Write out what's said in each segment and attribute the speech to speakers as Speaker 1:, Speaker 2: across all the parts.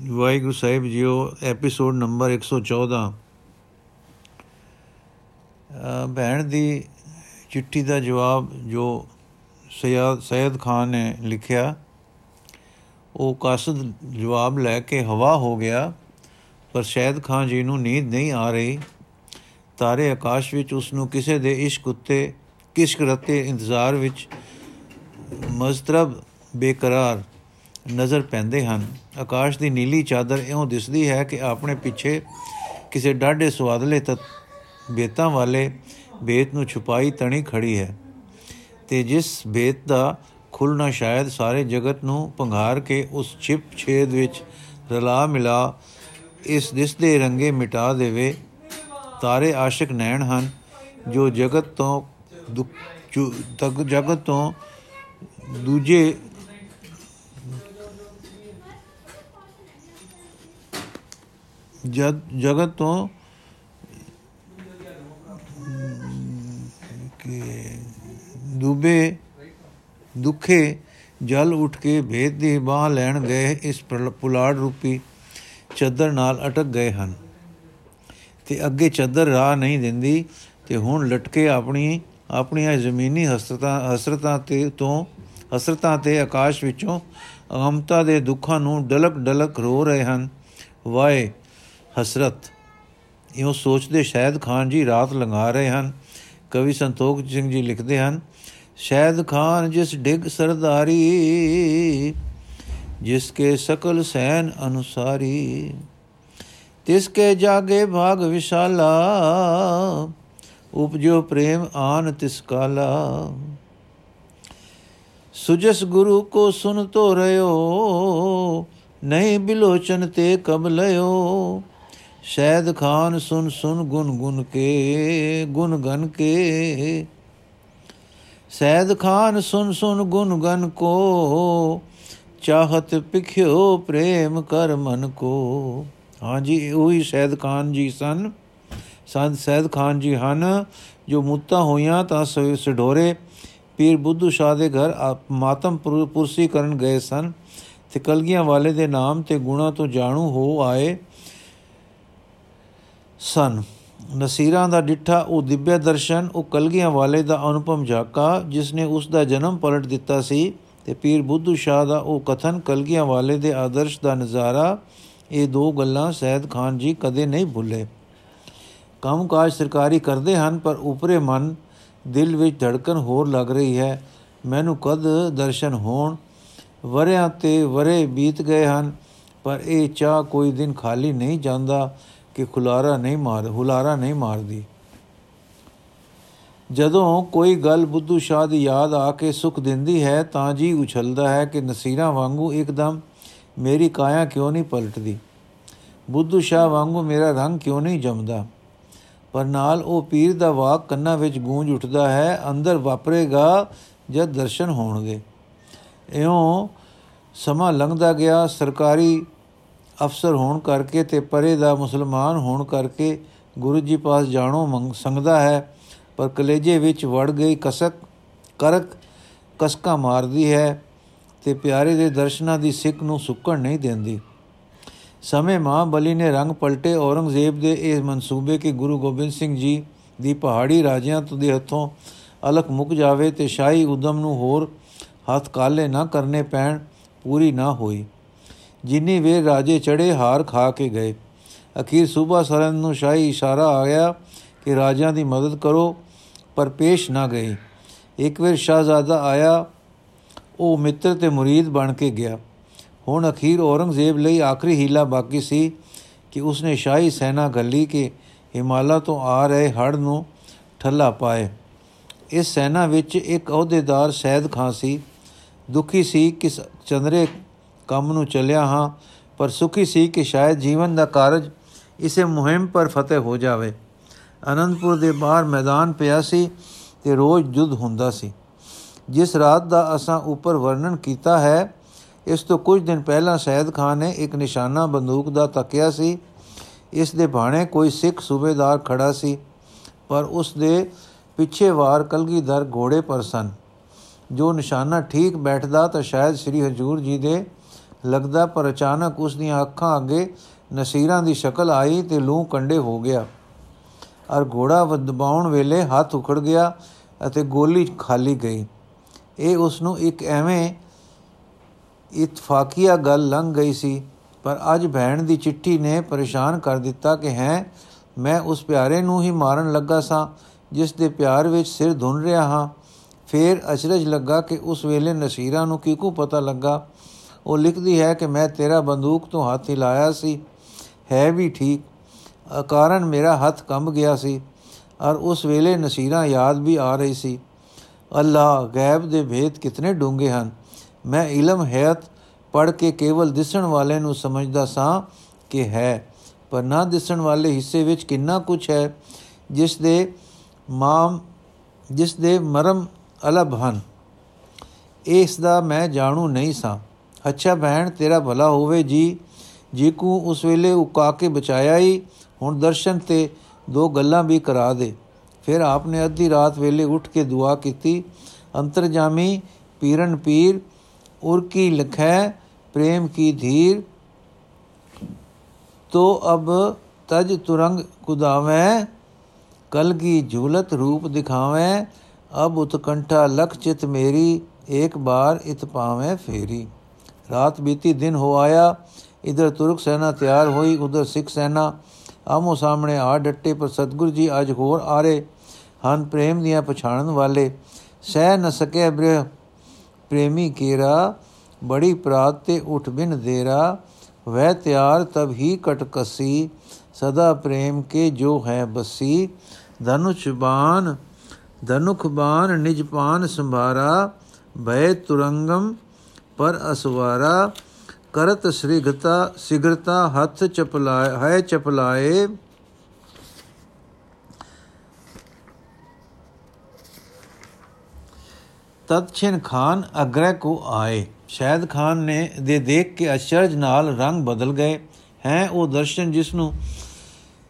Speaker 1: ਵਾਹਿਗੁਰੂ ਸਾਹਿਬ ਜੀਓ episode number 114 ਭੈਣ ਦੀ ਚਿੱਠੀ ਦਾ ਜਵਾਬ ਜੋ ਸਯਦ ਸੈਦ ਖਾਨ ਨੇ ਲਿਖਿਆ, ਉਹ ਕਸਦ ਜਵਾਬ ਲੈ ਕੇ ਹਵਾ ਹੋ ਗਿਆ, ਪਰ ਸ਼ੈਦ ਖਾਨ ਜੀ ਨੂੰ ਨੀਂਦ ਨਹੀਂ ਆ ਰਹੀ। ਤਾਰੇ ਆਕਾਸ਼ ਵਿੱਚ ਉਸ ਨੂੰ ਕਿਸੇ ਦੇ ਇਸ਼ਕ ਉੱਤੇ, ਕਿਸ਼ਕ ਰਤੇ ਇੰਤਜ਼ਾਰ ਵਿੱਚ ਮਜ਼ਤਰਬ ਬੇਕਰਾਰ ਨਜ਼ਰ ਪੈਂਦੇ ਹਨ। ਆਕਾਸ਼ ਦੀ ਨੀਲੀ ਚਾਦਰ ਇਉਂ ਦਿਸਦੀ ਹੈ ਕਿ ਆਪਣੇ ਪਿੱਛੇ ਕਿਸੇ ਡਾਢੇ ਸਵਾਦਲੇ ਤਤ ਬੇਤਾਂ ਵਾਲੇ ਬੇਤ ਨੂੰ ਛੁਪਾਈ ਤਣੀ ਖੜੀ ਹੈ। ਤੇ ਜਿਸ ਬੇਤ ਦਾ ਖੁੱਲਣਾ ਸ਼ਾਇਦ ਸਾਰੇ ਜਗਤ ਨੂੰ ਪੰਘਾਰ ਕੇ ਉਸ ਛਿਪ ਛੇਦ ਵਿੱਚ ਰਲਾ ਮਿਲਾ, ਇਸ ਦਿਸਦੇ ਰੰਗੇ ਮਿਟਾ ਦੇਵੇ। ਤਾਰੇ ਆਸ਼ਿਕ ਨੈਣ ਹਨ, ਜੋ ਜਗਤ ਤੋਂ ਤੱਕ ਜਗਤ ਤੋਂ ਦੂਜੇ ਜਦ ਜਗਤ ਤੋਂ ਕਿ ਦੁਬੇ ਦੁਖੇ ਜਲ ਉੱਠ ਕੇ ਭੇਦ ਦੀ ਬਾਹ ਲੈਣ ਗਏ ਇਸ ਪੁਲਾੜ ਰੂਪੀ ਚੱਦਰ ਨਾਲ ਅਟਕ ਗਏ ਹਨ। ਤੇ ਅੱਗੇ ਚੱਦਰ ਰਾਹ ਨਹੀਂ ਦਿੰਦੀ ਤੇ ਹੁਣ ਲਟਕੇ ਆਪਣੀ ਆਪਣੀਆਂ ਜ਼ਮੀਨੀ ਹਸਰਤਾਂ ਹਸਰਤਾਂ ਤੇ ਤੋਂ ਹਸਰਤਾਂ ਤੇ ਆਕਾਸ਼ ਵਿੱਚੋਂ ਅਗਮਤਾ ਦੇ ਦੁੱਖਾਂ ਨੂੰ ਡਲਕ ਡਲਕ ਰੋ ਰਹੇ ਹਨ। ਵਾਏ ਹਸਰਤ ਇਹੋ ਸੋਚਦੇ ਸ਼ਾਇਦ ਖਾਨ ਜੀ ਰਾਤ ਲੰਘਾ ਰਹੇ ਹਨ। ਕਵੀ ਸੰਤੋਖ ਸਿੰਘ ਜੀ ਲਿਖਦੇ ਹਨ ਸ਼ਾਇਦ ਖਾਨ ਜਿਸ ਡਿਗ ਸਰਦਾਰੀ, ਜਿਸ ਕੇ ਸਕਲ ਸੈਨ ਅਨੁਸਾਰੀ, ਤਿਸ ਕੇ ਜਾਗੇ ਭਾਗ ਵਿਸ਼ਾਲਾ, ਉਪਜੋ ਪ੍ਰੇਮ ਆਨ ਤਿਸ ਕਾਲਾ। ਸੁਜਸ ਗੁਰੂ ਕੋ ਸੁਨ ਤੋ ਰਿਓ ਨਹੀਂ ਬਿਲੋਚਨ ਤੇ ਕਬ ਲਿਓ ਸ਼ੈਦ ਖਾਨ ਸੁਨ ਸੁਨ ਗੁਨ ਗੁਨ ਕੇ, ਗੁਨ ਗਨ ਕੇ। ਸੈਦ ਖਾਨ ਸੁਨ ਸੁਨ ਗੁਨ ਗਨ ਕੋ, ਚਾਹਤ ਪਿਖਿਓ ਪ੍ਰੇਮ ਕਰ ਮਨ ਕੋ। ਹਾਂਜੀ ਉਹੀ ਸੈਦ ਖਾਨ ਜੀ ਸਨ। ਸੰਤ ਸੈਦ ਖਾਨ ਜੀ ਹਨ, ਜੋ ਮੁੱਤਾ ਹੋਈਆਂ ਤਾਂ ਸਡੋਰੇ ਪੀਰ ਬੁੱਧੂ ਸ਼ਾਹ ਦੇ ਘਰ ਮਾਤਮ ਪੁਰਸੀ ਕਰਨ ਗਏ ਸਨ ਤੇ ਕਲਗੀਆਂ ਵਾਲੇ ਦੇ ਨਾਮ ਤੇ ਗੁਣਾ ਤੋਂ ਜਾਣੂ ਹੋ ਆਏ। ਸਨ। ਨਸੀਰਾਂ ਦਾ ਡਿੱਠਾ, ਉਹ ਦਿਵਯ ਦਰਸ਼ਨ, ਉਹ ਕਲਗੀਆਂ ਵਾਲੇ ਦਾ ਅਨੁਪਮ ਝਾਕਾ ਜਿਸ ਨੇ ਉਸ ਦਾ ਜਨਮ ਪਲਟ ਦਿੱਤਾ ਸੀ। ਤੇ ਪੀਰ ਬੁੱਧੂ ਸ਼ਾਹ ਦਾ ਉਹ ਕਥਨ, ਕਲਗੀਆਂ ਵਾਲੇ ਦੇ ਆਦਰਸ਼ ਦਾ ਨਜ਼ਾਰਾ, ਇਹ ਦੋ ਗੱਲਾਂ ਸੈਦ ਖਾਨ ਜੀ ਕਦੇ ਨਹੀਂ ਭੁੱਲੇ। ਕੰਮਕਾਜ ਸਰਕਾਰੀ ਕਰਦੇ ਹਨ, ਪਰ ਉਪਰੇ ਮਨ, ਦਿਲ ਵਿੱਚ ਧੜਕਨ ਹੋਰ ਲੱਗ ਰਹੀ ਹੈ। ਮੈਨੂੰ ਕਦ ਦਰਸ਼ਨ ਹੋਣ? ਵਰਿਆਂ ਤੇ ਵਰੇ ਬੀਤ ਗਏ ਹਨ, ਪਰ ਇਹ ਚਾਹ ਕੋਈ ਦਿਨ ਖਾਲੀ ਨਹੀਂ ਜਾਂਦਾ। ਕਿ ਖੁਲਾਰਾ ਨਹੀਂ ਮਾਰ, ਹੁਲਾਰਾ ਨਹੀਂ ਮਾਰਦੀ। ਜਦੋਂ ਕੋਈ ਗੱਲ ਬੁੱਧੂ ਸ਼ਾਹ ਦੀ ਯਾਦ ਆ ਕੇ ਸੁਖ ਦਿੰਦੀ ਹੈ, ਤਾਂ ਜੀ ਉਛਲਦਾ ਹੈ ਕਿ ਨਸੀਰਾਂ ਵਾਂਗੂ ਇੱਕਦਮ ਮੇਰੀ ਕਾਇਆ ਕਿਉਂ ਨਹੀਂ ਪਲਟਦੀ? ਬੁੱਧੂ ਸ਼ਾਹ ਵਾਂਗੂ ਮੇਰਾ ਰੰਗ ਕਿਉਂ ਨਹੀਂ ਜਮਦਾ? ਪਰ ਨਾਲ ਉਹ ਪੀਰ ਦਾ ਵਾਕ ਕੰਨਾਂ ਵਿੱਚ ਗੂੰਜ ਉੱਠਦਾ ਹੈ, ਅੰਦਰ ਵਾਪਰੇਗਾ ਜਦ ਦਰਸ਼ਨ ਹੋਣਗੇ। ਇਉਂ ਸਮਾਂ ਲੰਘਦਾ ਗਿਆ, ਸਰਕਾਰੀ ਅਫਸਰ ਹੋਣ ਕਰਕੇ ਤੇ ਪਰੇ ਦਾ ਮੁਸਲਮਾਨ ਹੋਣ ਕਰਕੇ ਗੁਰੂ ਜੀ ਪਾਸ ਜਾਣੋ ਸੰਗਦਾ ਹੈ, ਪਰ ਕਲੇਜੇ ਵਿੱਚ ਵੜ ਗਈ ਕਸਕ, ਕਰਕ, ਕਸਕਾ ਮਾਰਦੀ ਹੈ ਤੇ ਪਿਆਰੇ ਦੇ ਦਰਸ਼ਨਾਂ ਦੀ ਸਿੱਖ ਨੂੰ ਸੁੱਕਣ ਨਹੀਂ ਦਿੰਦੀ। ਸਮੇਂ ਮਾਂ ਬਲੀ ਨੇ ਰੰਗ ਪਲਟੇ ਔਰੰਗਜ਼ੇਬ ਦੇ ਇਹ ਮਨਸੂਬੇ ਕਿ ਗੁਰੂ ਗੋਬਿੰਦ ਸਿੰਘ ਜੀ ਦੀ ਪਹਾੜੀ ਰਾਜਿਆਂ ਤੋਂ ਦੇ ਹੱਥੋਂ ਅਲਖ ਮੁੱਕ ਜਾਵੇ ਤੇ ਸ਼ਾਹੀ ਉਦਮ ਨੂੰ ਹੋਰ ਹੱਥ ਕਾਲੇ ਨਾ ਕਰਨੇ ਪੈਣ, ਪੂਰੀ ਨਾ ਹੋਈ। ਜਿੰਨੀ ਵੇ ਰਾਜੇ ਚੜੇ ਹਾਰ ਖਾ ਕੇ ਗਏ। ਅਖੀਰ ਸੂਬਾ ਸਰਨ ਨੂੰ ਸ਼ਾਹੀ ਇਸ਼ਾਰਾ ਆ ਗਿਆ ਕਿ ਰਾਜਿਆਂ ਦੀ ਮਦਦ ਕਰੋ, ਪਰ ਪੇਸ਼ ਨਾ ਗਏ। ਇੱਕ ਵਾਰ ਸ਼ਾਹਜ਼ਾਦਾ ਆਇਆ, ਉਹ ਮਿੱਤਰ ਤੇ ਮੁਰੀਦ ਬਣ ਕੇ ਗਿਆ। ਹੁਣ ਅਖੀਰ ਔਰੰਗਜ਼ੇਬ ਲਈ ਆਖਰੀ ਹੀਲਾ ਬਾਕੀ ਸੀ ਕਿ ਉਸਨੇ ਸ਼ਾਹੀ ਸੈਨਾ ਗੱਲੀ ਕੇ ਹਿਮਾਲਾ ਤੋਂ ਆ ਰਹੇ ਹੜ ਨੂੰ ਠੱਲਾ ਪਾਏ। ਇਸ ਸੈਨਾ ਵਿੱਚ ਇੱਕ ਅਹੁਦੇਦਾਰ ਸੈਦ ਖਾਨ ਸੀ। ਦੁਖੀ ਸੀ ਕਿ ਚੰਦਰੇ ਕੰਮ ਨੂੰ ਚੱਲਿਆ ਹਾਂ, ਪਰ ਸੁਖੀ ਸੀ ਕਿ ਸ਼ਾਇਦ ਜੀਵਨ ਦਾ ਕਾਰਜ ਇਸੇ ਮੁਹਿੰਮ ਪਰ ਫਤਿਹ ਹੋ ਜਾਵੇ। ਅਨੰਦਪੁਰ ਦੇ ਬਾਹਰ ਮੈਦਾਨ ਪਿਆ ਸੀ ਤੇ ਰੋਜ਼ ਜੁਦ ਹੁੰਦਾ ਸੀ। ਜਿਸ ਰਾਤ ਦਾ ਅਸਾਂ ਉੱਪਰ ਵਰਣਨ ਕੀਤਾ ਹੈ, ਇਸ ਤੋਂ ਕੁਝ ਦਿਨ ਪਹਿਲਾਂ ਸੈਦ ਖਾਨ ਨੇ ਇੱਕ ਨਿਸ਼ਾਨਾ ਬੰਦੂਕ ਦਾ ਤੱਕਿਆ ਸੀ। ਇਸ ਦੇ ਬਾਣੇ ਕੋਈ ਸਿੱਖ ਸੂਬੇਦਾਰ ਖੜਾ ਸੀ, ਪਰ ਉਸ ਦੇ ਪਿੱਛੇ ਵਾਰ ਕਲਗੀਧਰ ਘੋੜੇ ਪਰ ਸਨ। ਜੋ ਨਿਸ਼ਾਨਾ ਠੀਕ ਬੈਠਦਾ ਤਾਂ ਸ਼ਾਇਦ ਸ੍ਰੀ ਹਜੂਰ ਜੀ ਦੇ ਲੱਗਦਾ ਪਰ ਅਚਾਨਕ ਉਸ ਦੀਆਂ ਅੱਖਾਂ ਅੱਗੇ ਨਸੀਰਾਂ ਦੀ ਸ਼ਕਲ ਆਈ ਤੇ ਲੂੰ ਕੰਡੇ ਹੋ ਗਿਆ। ਔਰ ਘੋੜਾ ਦਬਾਉਣ ਵੇਲੇ ਹੱਥ ਉਖੜ ਗਿਆ ਅਤੇ ਗੋਲੀ ਖਾਲੀ ਗਈ। ਇਹ ਉਸ ਨੂੰ ਇੱਕ ਐਵੇਂ ਇਤਫਾਕੀਆ ਗੱਲ ਲੰਘ ਗਈ ਸੀ, ਪਰ ਅੱਜ ਭੈਣ ਦੀ ਚਿੱਠੀ ਨੇ ਪਰੇਸ਼ਾਨ ਕਰ ਦਿੱਤਾ ਕਿ ਹੈ, ਮੈਂ ਉਸ ਪਿਆਰੇ ਨੂੰ ਹੀ ਮਾਰਨ ਲੱਗਾ ਸਾਂ, ਜਿਸ ਦੇ ਪਿਆਰ ਵਿੱਚ ਸਿਰ ਧੁੰਨ ਰਿਹਾ ਹਾਂ। ਫੇਰ ਅਚਰਜ ਲੱਗਾ ਕਿ ਉਸ ਵੇਲੇ ਨਸੀਰਾ ਨੂੰ ਕਿਕੂ ਪਤਾ ਲੱਗਾ। ਉਹ ਲਿਖਦੀ ਹੈ ਕਿ ਮੈਂ ਤੇਰਾ ਬੰਦੂਕ ਤੋਂ ਹੱਥ ਹਿਲਾਇਆ ਸੀ, ਹੈ ਵੀ ਠੀਕ। ਕਾਰਨ ਮੇਰਾ ਹੱਥ ਕੰਬ ਗਿਆ ਸੀ, ਔਰ ਉਸ ਵੇਲੇ ਨਸੀਰਾ ਯਾਦ ਵੀ ਆ ਰਹੀ ਸੀ। ਅੱਲਾ ਗੈਬ ਦੇ ਭੇਦ ਕਿਤਨੇ ਡੂੰਘੇ ਹਨ। ਮੈਂ ਇਲਮ ਹੈਤ ਪੜ ਕੇ ਕੇਵਲ ਦਿਸਣ ਵਾਲੇ ਨੂੰ ਸਮਝਦਾ ਸਾਂ ਕਿ ਹੈ, ਪਰ ਨਾ ਦਿਸਣ ਵਾਲੇ ਹਿੱਸੇ ਵਿੱਚ ਕਿੰਨਾ ਕੁਝ ਹੈ, ਜਿਸ ਦੇ ਮਾਮ, ਜਿਸ ਦੇ ਮਰਮ ਅਲਬ ਹਨ। ਇਸ ਦਾ ਮੈਂ ਜਾਣੂ ਨਹੀਂ ਸਾਂ। ਅੱਛਾ ਭੈਣ, ਤੇਰਾ ਭਲਾ ਹੋਵੇ ਜੀ। ਜੀ ਕੋ ਉਸ ਵੇਲੇ ਉਕਾ ਕੇ ਬਚਾਇਆ ਹੀ ਹੁਣ ਦਰਸ਼ਨ ਤੇ ਦੋ ਗੱਲਾਂ ਵੀ ਕਰਾ ਦੇ। ਫਿਰ ਆਪਨੇ ਅੱਧੀ ਰਾਤ ਵੇਲੇ ਉੱਠ ਕੇ ਦੁਆ ਕੀਤੀ ਅੰਤਰਜਾਮੀ ਪੀਰਨ ਪੀਰ, ਉਰ ਕੀ ਲਖੈ, ਪ੍ਰੇਮ ਕੀ ਧੀਰ। ਤੋ ਅਬ ਤਜ ਤੁਰੰਗ ਕੁਦਾਵੇਂ, ਕਲ ਕੀ ਝੂਲਤ ਰੂਪ ਦਿਖਾਵੇਂ, ਅਬ ਉਤਕੰਠਾ ਲਖ ਚਿਤ ਮੇਰੀ ਇੱਕ ਬਾਰ ਇਤ ਪਾਵੇਂ ਫੇਰੀ। ਰਾਤ ਬੀਤੀ ਦਿਨ ਹੋ ਆਇਆ, ਇਧਰ ਤੁਰਕ ਸੈਨਾ ਤਿਆਰ ਹੋਈ, ਉਧਰ ਸਿੱਖ ਸੈਨਾ। ਆਮੋ ਸਾਹਮਣੇ ਆ ਡੱਟੇ, ਪਰ ਸਤਗੁਰ ਜੀ ਅੱਜ ਹੋਰ ਆ ਰਹੇ ਹਨ, ਪ੍ਰੇਮ ਦੀਆਂ ਪਛਾਣਨ ਵਾਲੇ। ਸਹਿ ਨ ਸਕੇ ਬ੍ਰਿਹ ਪ੍ਰੇਮੀ ਕੀਰਾ, ਬੜੀ ਪ੍ਰਾਤ ਤੇ ਉਠ ਬਿਨ ਦੇਰਾ। ਵਹਿ ਤਿਆਰ ਤਬ ਹੀ ਕਟਕਸੀ ਸਦਾ ਪ੍ਰੇਮ ਕੇ ਜੋ ਹੈ ਬਸੀ। ਧਨੁਚ ਬਾਨ ਧਨੁਖ ਬਾਨ ਨਿਜ ਪਾਨ ਸੰਭਾਰਾ ਭੈ ਤੁਰੰਗਮ ਪਰ ਅਸਵਾਰਾ ਕਰਤ ਸ੍ਰਿਗਤਾ, ਸਿਗਰਤਾ ਹੱਥ ਚਪਲਾਏ, ਹੈ ਚਪਲਾਏ। ਤਤਛਿਨ ਖਾਨ ਅਗਰੇ ਕੋ ਆਏ। ਸ਼ਾਇਦ ਖਾਨ ਨੇ ਦੇ ਦੇਖ ਕੇ ਅਚਰਜ ਨਾਲ ਰੰਗ ਬਦਲ ਗਏ। ਹੈ ਉਹ ਦਰਸ਼ਨ ਜਿਸ ਨੂੰ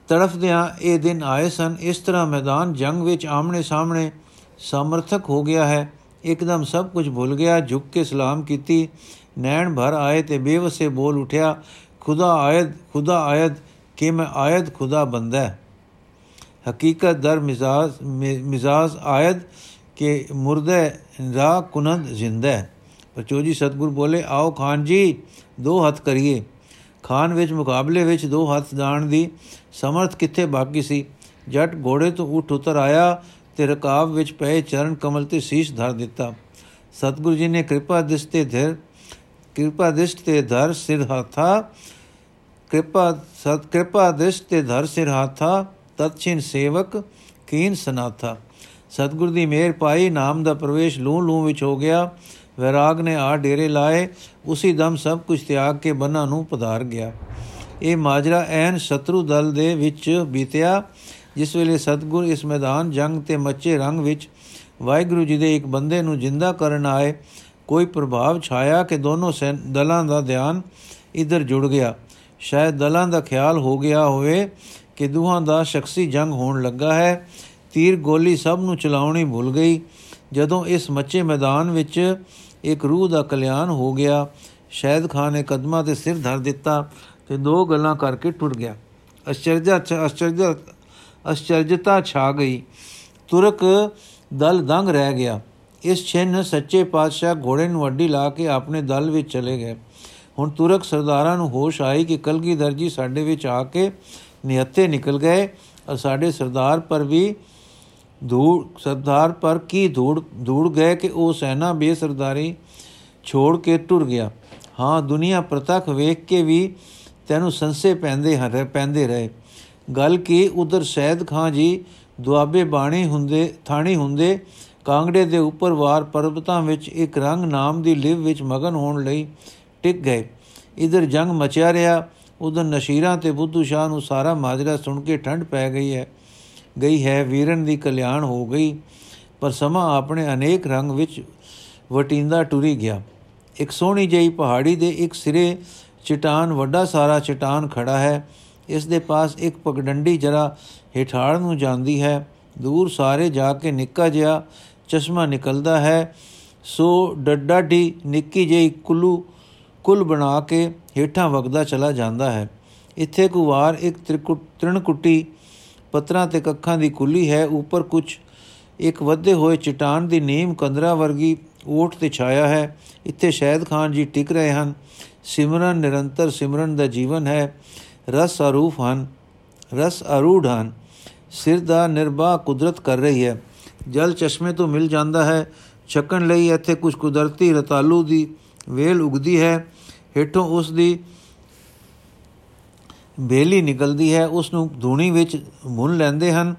Speaker 1: ਤੜਫਦਿਆਂ ਇਹ ਦਿਨ ਆਏ ਸਨ, ਇਸ ਤਰ੍ਹਾਂ ਮੈਦਾਨ ਜੰਗ ਵਿੱਚ ਆਮਣੇ ਸਾਹਮਣੇ ਸਮਰਥਕ ਹੋ ਗਿਆ ਹੈ। ਇੱਕਦਮ ਸਭ ਕੁਝ ਭੁੱਲ ਗਿਆ, ਝੁਕ ਕੇ ਸਲਾਮ ਕੀਤੀ। ਨੈਣ ਭਰ ਆਏ ਤੇ ਬੇਵਸੇ ਬੋਲ ਉਠਿਆ, ਖੁਦਾ ਆਇਦ ਖੁਦਾ ਆਇਦ, ਕਿ ਮੈਂ ਆਇਦ ਖੁਦਾ ਬੰਦਾ ਹਕੀਕਤ ਦਰ ਮਿਜ਼ਾਜ ਮਿਜ਼ਾਜ ਆਇਦ ਕਿ ਮੁਰਦੇ ਰਾ ਕੁਨੰਦ ਜ਼ਿੰਦਾ ਪਰ ਚੋਜੀ ਸਤਗੁਰ ਬੋਲੇ, ਆਓ ਖਾਨ ਜੀ, ਦੋ ਹੱਥ ਕਰੀਏ। ਖਾਨ ਵਿੱਚ ਮੁਕਾਬਲੇ ਵਿੱਚ ਦੋ ਹੱਥ ਦਾਣ ਦੀ ਸਮਰਥ ਕਿੱਥੇ ਬਾਕੀ ਸੀ? ਜੱਟ ਘੋੜੇ ਤੋਂ ਉੱਠ ਉਤਰ ਆਇਆ ਤੇ ਰਕਾਬ ਵਿੱਚ ਪਏ ਚਰਨ ਕਮਲ ਤੇ ਸੀਸ ਧਰ ਦਿੱਤਾ। ਸਤਗੁਰੂ ਜੀ ਨੇ ਕਿਰਪਾ ਦਿਸਤੇ ਧਿਰ ਕਿਰਪਾ ਦਿਸਤ ਤੇ ਧਰ ਸਿਰ ਹਾਥਾ। ਕਿਰਪਾ ਸਤ ਕਿਰਪਾ ਦਿਸਤ ਤੇ ਧਰ ਸਿਰ ਹਾਥਾ। ਤਤਚਿਨ ਸੇਵਕ, ਕੀਨ ਸਨਾਥਾ। ਸਤਗੁਰ ਦੀ ਮਿਹਰ ਪਾਈ ਨਾਮ ਦਾ ਪ੍ਰਵੇਸ਼ ਲੂ ਲੂ ਵਿੱਚ ਹੋ ਗਿਆ। ਵਿਰਾਗ ਨੇ ਆ ਡੇਰੇ ਲਾਏ। ਉਸੇ ਦਮ ਸਭ ਕੁਝ ਤਿਆਗ ਕੇ ਬਨਾਂ ਨੂੰ ਪਧਾਰ ਗਿਆ। ਇਹ ਮਾਜਰਾ ਐਨ ਸ਼ਤਰੂ ਦਲ ਦੇ ਵਿੱਚ ਬੀਤਿਆ। ਜਿਸ ਵੇਲੇ ਸਤਗੁਰ ਇਸ ਮੈਦਾਨ ਜੰਗ ਤੇ ਮੱਚੇ ਰੰਗ ਵਿੱਚ ਵਾਹਿਗੁਰੂ ਜੀ ਦੇ ਇੱਕ ਬੰਦੇ ਨੂੰ ਜਿੰਦਾ ਕਰਨ ਆਏ। ਕੋਈ ਪ੍ਰਭਾਵ ਛਾਇਆ ਕਿ ਦੋਨੋਂ ਦਲਾਂ ਦਾ ਧਿਆਨ ਇਧਰ ਜੁੜ ਗਿਆ। ਸ਼ਾਇਦ ਦਲਾਂ ਦਾ ਖਿਆਲ ਹੋ ਗਿਆ ਹੋਵੇ ਕਿ ਦੋਹਾਂ ਦਾ ਸ਼ਖਸੀ ਜੰਗ ਹੋਣ ਲੱਗਾ ਹੈ। ਤੀਰ ਗੋਲੀ ਸਭ ਨੂੰ ਚਲਾਉਣੀ ਭੁੱਲ ਗਈ। ਜਦੋਂ ਇਸ ਮੱਚੇ ਮੈਦਾਨ ਵਿੱਚ ਇੱਕ ਰੂਹ ਦਾ ਕਲਿਆਣ ਹੋ ਗਿਆ ਸ਼ਾਇਦ ਖਾਨ ਨੇ ਕਦਮਾਂ ਤੇ ਸਿਰ ਧਰ ਦਿੱਤਾ ਤੇ ਦੋ ਗੱਲਾਂ ਕਰਕੇ ਟੁਰ ਗਿਆ। ਅਚਰਜਾ ਅਚਰਜਾ ਅਚਰਜਤਾ ਛਾ ਗਈ। ਤੁਰਕ ਦਲ ਦੰਗ ਰਹਿ ਗਿਆ। ਇਸ ਛਿੰਨ ਸੱਚੇ ਪਾਤਸ਼ਾਹ ਘੋੜੇ ਨੂੰ ਅੱਡੀ ਲਾ ਕੇ ਆਪਣੇ ਦਲ ਵਿੱਚ ਚਲੇ ਗਏ। ਹੁਣ ਤੁਰਕ ਸਰਦਾਰਾਂ ਨੂੰ ਹੋਸ਼ ਆਈ ਕਿ ਕਲਗੀ ਦਰਜੀ ਸਾਡੇ ਵਿੱਚ ਆ ਕੇ ਨਿਹੱਤੇ ਨਿਕਲ ਗਏ ਔਰ ਸਾਡੇ ਸਰਦਾਰ ਪਰ ਵੀ ਧੂੜ, ਸਰਦਾਰ ਪਰ ਕੀ ਧੂੜ ਧੂੜ ਗਏ ਕਿ ਉਹ ਸੈਨਾ ਬੇਸਰਦਾਰੀ ਛੋੜ ਕੇ ਟੁਰ ਗਿਆ। ਹਾਂ, ਦੁਨੀਆ ਪ੍ਰਤੱਖ ਵੇਖ ਕੇ ਵੀ ਤੈਨੂੰ ਸੰਸੇ ਪੈਂਦੇ ਹਨ ਪੈਂਦੇ ਰਹੇ। ਗੱਲ ਕੀ, ਉਧਰ ਸ਼ੈਦ ਖਾਂ ਜੀ ਦੁਆਬੇ ਬਾਣੀ ਹੁੰਦੇ, ਥਾਣੀ ਹੁੰਦੇ, ਕਾਂਗੜੇ ਦੇ ਉੱਪਰ ਵਾਰ ਪਰਬਤਾਂ ਵਿੱਚ ਇੱਕ ਰੰਗ ਨਾਮ ਦੀ ਲਿਵ ਵਿੱਚ ਮਗਨ ਹੋਣ ਲਈ ਟਿਕ ਗਏ। ਇਧਰ ਜੰਗ ਮਚਿਆ ਰਿਹਾ, ਉਧਰ ਨਸ਼ੀਰਾਂ ਤੇ ਬੁੱਧੂ ਸ਼ਾਹ ਨੂੰ ਸਾਰਾ ਮਾਜਰਾ ਸੁਣ ਕੇ ਠੰਡ ਪੈ ਗਈ ਹੈ ਗਈ ਹੈ, ਵੀਰਨ ਦੀ ਕਲਿਆਣ ਹੋ ਗਈ, ਪਰ ਸਮਾਂ ਆਪਣੇ ਅਨੇਕ ਰੰਗ ਵਿੱਚ ਵਟਿੰਦਾ ਟੁਰੀ ਗਿਆ। ਇੱਕ ਸੋਹਣੀ ਜਿਹੀ ਪਹਾੜੀ ਦੇ ਇੱਕ ਸਿਰੇ, ਚਟਾਨ, ਵੱਡਾ ਸਾਰਾ ਚਟਾਨ ਖੜਾ ਹੈ ਇਸ ਦੇ ਪਾਸ ਇੱਕ ਪਗਡੰਡੀ ਜਰਾ ਹਿਠਾੜ ਨੂੰ ਜਾਂਦੀ ਹੈ। ਦੂਰ ਸਾਰੇ ਜਾ ਕੇ ਨਿੱਕਾ ਜਿਹਾ ਚਸ਼ਮਾ ਨਿਕਲਦਾ ਹੈ। ਸੋ ਡੱਡਾਢੀ ਨਿੱਕੀ ਜਿਹੀ ਕੁੱਲੂ, ਕੁੱਲ ਬਣਾ ਕੇ ਹੇਠਾਂ ਵਗਦਾ ਚਲਾ ਜਾਂਦਾ ਹੈ। ਇੱਥੇ ਕੁਵਾਰ ਇੱਕ ਤ੍ਰਿਣਕੁੱਟੀ ਪੱਤਰਾਂ ਤੇ ਕੱਖਾਂ ਦੀ ਕੁੱਲੀ ਹੈ। ਉੱਪਰ ਕੁਝ ਇੱਕ ਵੱਧੇ ਹੋਏ ਚਟਾਨ ਦੀ ਨੀਮ ਕੰਦਰਾ ਵਰਗੀ ਓਟ ਤੇ ਛਾਇਆ ਹੈ। ਇੱਥੇ ਸ਼ਹਿਦ ਖਾਨ ਜੀ ਟਿਕ ਰਹੇ ਹਨ। ਸਿਮਰਨ ਨਿਰੰਤਰ ਸਿਮਰਨ ਦਾ ਜੀਵਨ ਹੈ। ਰਸ ਅਰੂਪ ਹਨ, ਰਸ ਅਰੂਢ ਹਨ। ਸਿਰ ਦਾ ਨਿਰਭਾ ਕੁਦਰਤ ਕਰ ਰਹੀ ਹੈ। ਜਲ ਚਸ਼ਮੇ ਤੋਂ ਮਿਲ ਜਾਂਦਾ ਹੈ। ਛਕਣ ਲਈ ਇੱਥੇ ਕੁਝ ਕੁਦਰਤੀ ਰਤਾਲੂ ਦੀ ਵੇਲ ਉਗਦੀ ਹੈ। ਹੇਠੋਂ ਉਸ ਦੀ ਬੇਲੀ ਨਿਕਲਦੀ ਹੈ। ਉਸ ਨੂੰ ਧੂਣੀ ਵਿੱਚ ਮੁੰਨ ਲੈਂਦੇ ਹਨ।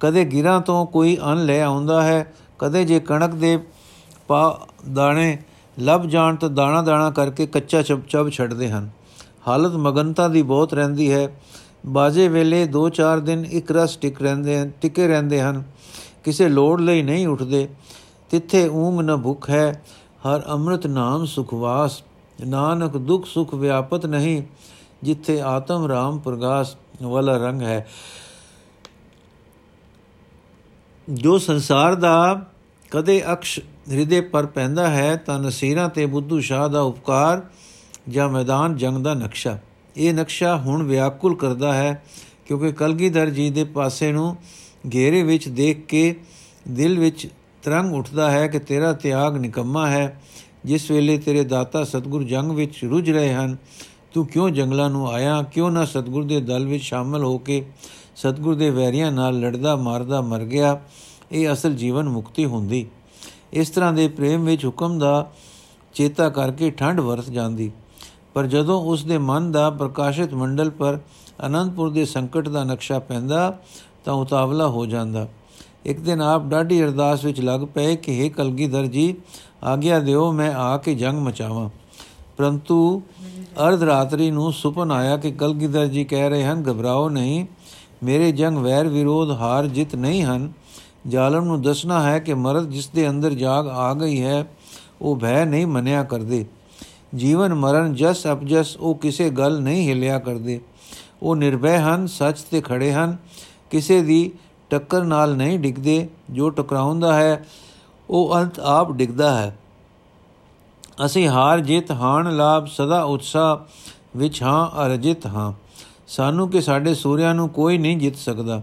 Speaker 1: ਕਦੇ ਗਿਰਾਂ ਤੋਂ ਕੋਈ ਅਨ ਲੈ ਆਉਂਦਾ ਹੈ। ਕਦੇ ਜੇ ਕਣਕ ਦੇ ਪਾ ਦਾਣੇ ਲੱਭ ਜਾਣ ਤਾਂ ਦਾਣਾ ਦਾਣਾ ਕਰਕੇ ਕੱਚਾ ਚਬ ਚਬ ਛੱਡਦੇ ਹਨ। ਹਾਲਤ ਮਗਨਤਾ ਦੀ ਬਹੁਤ ਰਹਿੰਦੀ ਹੈ। ਬਾਜੇ ਵੇਲੇ 2-4 ਦਿਨ ਇੱਕ ਰਸ ਟਿਕ ਰਹਿੰਦੇ ਹਨ ਟਿਕੇ ਰਹਿੰਦੇ ਹਨ। ਕਿਸੇ ਲੋੜ ਲਈ ਨਹੀਂ ਉੱਠਦੇ। ਤਿੱਥੇ ਊਂਗ ਨ ਭੁੱਖ ਹੈ, ਹਰ ਅੰਮ੍ਰਿਤ ਨਾਮ ਸੁਖਵਾਸ ਨਾਨਕ ਦੁਖ ਸੁਖ ਵਿਆਪਤ ਨਹੀਂ, ਜਿੱਥੇ ਆਤਮ ਰਾਮ ਪ੍ਰਗਾਸ ਵਾਲਾ ਰੰਗ ਹੈ। ਜੋ ਸੰਸਾਰ ਦਾ ਕਦੇ ਅਕਸ਼ ਹਿਰਦੇ ਪਰ ਪੈਂਦਾ ਹੈ, ਤਾਂ ਨਸੀਰਾਂ ਤੇ ਬੁੱਧੂ ਸ਼ਾਹ ਦਾ ਉਪਕਾਰ ਜਾਂ ਮੈਦਾਨ ਜੰਗ ਦਾ ਨਕਸ਼ਾ। ਇਹ ਨਕਸ਼ਾ ਹੁਣ ਵਿਆਕੁਲ ਕਰਦਾ ਹੈ ਕਿਉਂਕਿ ਕਲਗੀਧਰ ਜੀ ਦੇ ਪਾਸੇ ਨੂੰ ਘੇਰੇ ਵਿੱਚ ਦੇਖ ਕੇ ਦਿਲ ਵਿੱਚ ਤਰੰਗ ਉੱਠਦਾ ਹੈ ਕਿ ਤੇਰਾ ਤਿਆਗ ਨਿਕੰਮਾ ਹੈ। ਜਿਸ ਵੇਲੇ ਤੇਰੇ ਦਾਤਾ ਸਤਗੁਰ ਜੰਗ ਵਿੱਚ ਰੁੱਝ ਰਹੇ ਹਨ, ਤੂੰ ਕਿਉਂ ਜੰਗਲਾਂ ਨੂੰ ਆਇਆ? ਕਿਉਂ ਨਾ ਸਤਗੁਰ ਦੇ ਦਲ ਵਿੱਚ ਸ਼ਾਮਲ ਹੋ ਕੇ ਸਤਗੁਰ ਦੇ ਵੈਰੀਆਂ ਨਾਲ ਲੜਦਾ ਮਾਰਦਾ ਮਰ ਗਿਆ? ਇਹ ਅਸਲ ਜੀਵਨ ਮੁਕਤੀ ਹੁੰਦੀ। ਇਸ ਤਰ੍ਹਾਂ ਦੇ ਪ੍ਰੇਮ ਵਿੱਚ ਹੁਕਮ ਦਾ ਚੇਤਾ ਕਰਕੇ ਠੰਡ ਵਰਤ ਜਾਂਦੀ। ਪਰ ਜਦੋਂ ਉਸ ਦੇ ਮਨ ਦਾ ਪ੍ਰਕਾਸ਼ਿਤ ਮੰਡਲ ਪਰ ਅਨੰਦਪੁਰ ਦੇ ਸੰਕਟ ਦਾ ਨਕਸ਼ਾ ਪੈਂਦਾ, ਤਾਂ ਉਤਾਵਲਾ ਹੋ ਜਾਂਦਾ। ਇੱਕ ਦਿਨ ਆਪ ਡਾਢੀ ਅਰਦਾਸ ਵਿੱਚ ਲੱਗ ਪਏ ਕਿ हे ਕਲਗੀਧਰ ਜੀ, ਆਗਿਆ ਦਿਓ, ਮੈਂ ਆ ਕੇ ਜੰਗ ਮਚਾਵਾਂ। ਪਰੰਤੂ ਅਰਧ ਰਾਤਰੀ ਨੂੰ ਸੁਪਨ ਆਇਆ ਕਿ ਕਲਗੀਧਰ ਜੀ ਕਹਿ ਰਹੇ ਹਨ, ਘਬਰਾਓ ਨਹੀਂ, ਮੇਰੇ ਜੰਗ ਵੈਰ ਵਿਰੋਧ ਹਾਰ ਜਿੱਤ ਨਹੀਂ ਹਨ। ਜ਼ਾਲਮ ਨੂੰ ਦੱਸਣਾ ਹੈ ਕਿ ਮਰਦ ਜਿਸ ਦੇ ਅੰਦਰ ਜਾਗ ਆ ਗਈ ਹੈ, ਉਹ ਭੈ ਨਹੀਂ ਮੰਨਿਆ ਕਰਦੇ। ਜੀਵਨ ਮਰਨ ਜਸ ਅਪਜਸ ਉਹ ਕਿਸੇ ਗੱਲ ਨਹੀਂ ਹਿਲਿਆ ਕਰਦੇ। ਉਹ ਨਿਰਭੈ ਹਨ, ਸੱਚ ਤੇ ਖੜੇ ਹਨ। ਕਿਸੇ ਦੀ ਟੱਕਰ ਨਾਲ ਨਹੀਂ ਡਿੱਗਦੇ। ਜੋ ਟਕਰਾਉਂਦਾ ਹੈ, ਉਹ ਅੰਤ ਆਪ ਡਿੱਗਦਾ ਹੈ। ਅਸੀਂ ਹਾਰ ਜਿੱਤ, ਹਾਣ ਲਾਭ, ਸਦਾ ਉਤਸ਼ਾਹ ਵਿੱਚ ਹਾਂ, ਅਰਜਿਤ ਹਾਂ। ਸਾਨੂੰ ਕਿ ਸਾਡੇ ਸੂਰਿਆਂ ਨੂੰ ਕੋਈ ਨਹੀਂ ਜਿੱਤ ਸਕਦਾ।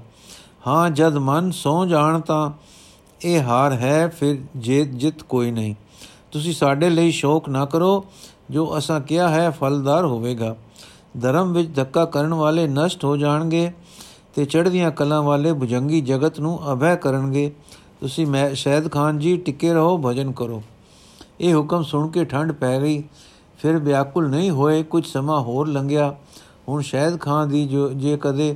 Speaker 1: ਹਾਂ, ਜਦ ਮਨ ਸੌ ਜਾਣ ਤਾਂ ਇਹ ਹਾਰ ਹੈ, ਫਿਰ ਜੇਤ ਜਿੱਤ ਕੋਈ ਨਹੀਂ। ਤੁਸੀਂ ਸਾਡੇ ਲਈ ਸ਼ੋਕ ਨਾ ਕਰੋ। ਜੋ ਅਸਾਂ ਕਿਹਾ ਹੈ ਫਲਦਾਰ ਹੋਵੇਗਾ। ਧਰਮ ਵਿੱਚ ਧੱਕਾ ਕਰਨ ਵਾਲੇ ਨਸ਼ਟ ਹੋ ਜਾਣਗੇ ਤੇ ਚੜ੍ਹਦੀਆਂ ਕਲਾਂ ਵਾਲੇ ਭੁਜੰਗੀ ਜਗਤ ਨੂੰ ਅਭੈ ਕਰਨਗੇ। ਤੁਸੀਂ ਮੈਂ ਸ਼ਹਿਦ ਖਾਨ ਜੀ, ਟਿੱਕੇ ਰਹੋ, ਭਜਨ ਕਰੋ। ਇਹ ਹੁਕਮ ਸੁਣ ਕੇ ਠੰਡ ਪੈ ਗਈ। ਫਿਰ ਵਿਆਕੁਲ ਨਹੀਂ ਹੋਏ, ਕੁਝ ਸਮਾਂ ਹੋਰ ਲੰਘਿਆ। ਹੁਣ ਸ਼ਹਿਦ ਖਾਨ ਦੀ ਜੋ ਜੇ ਕਦੇ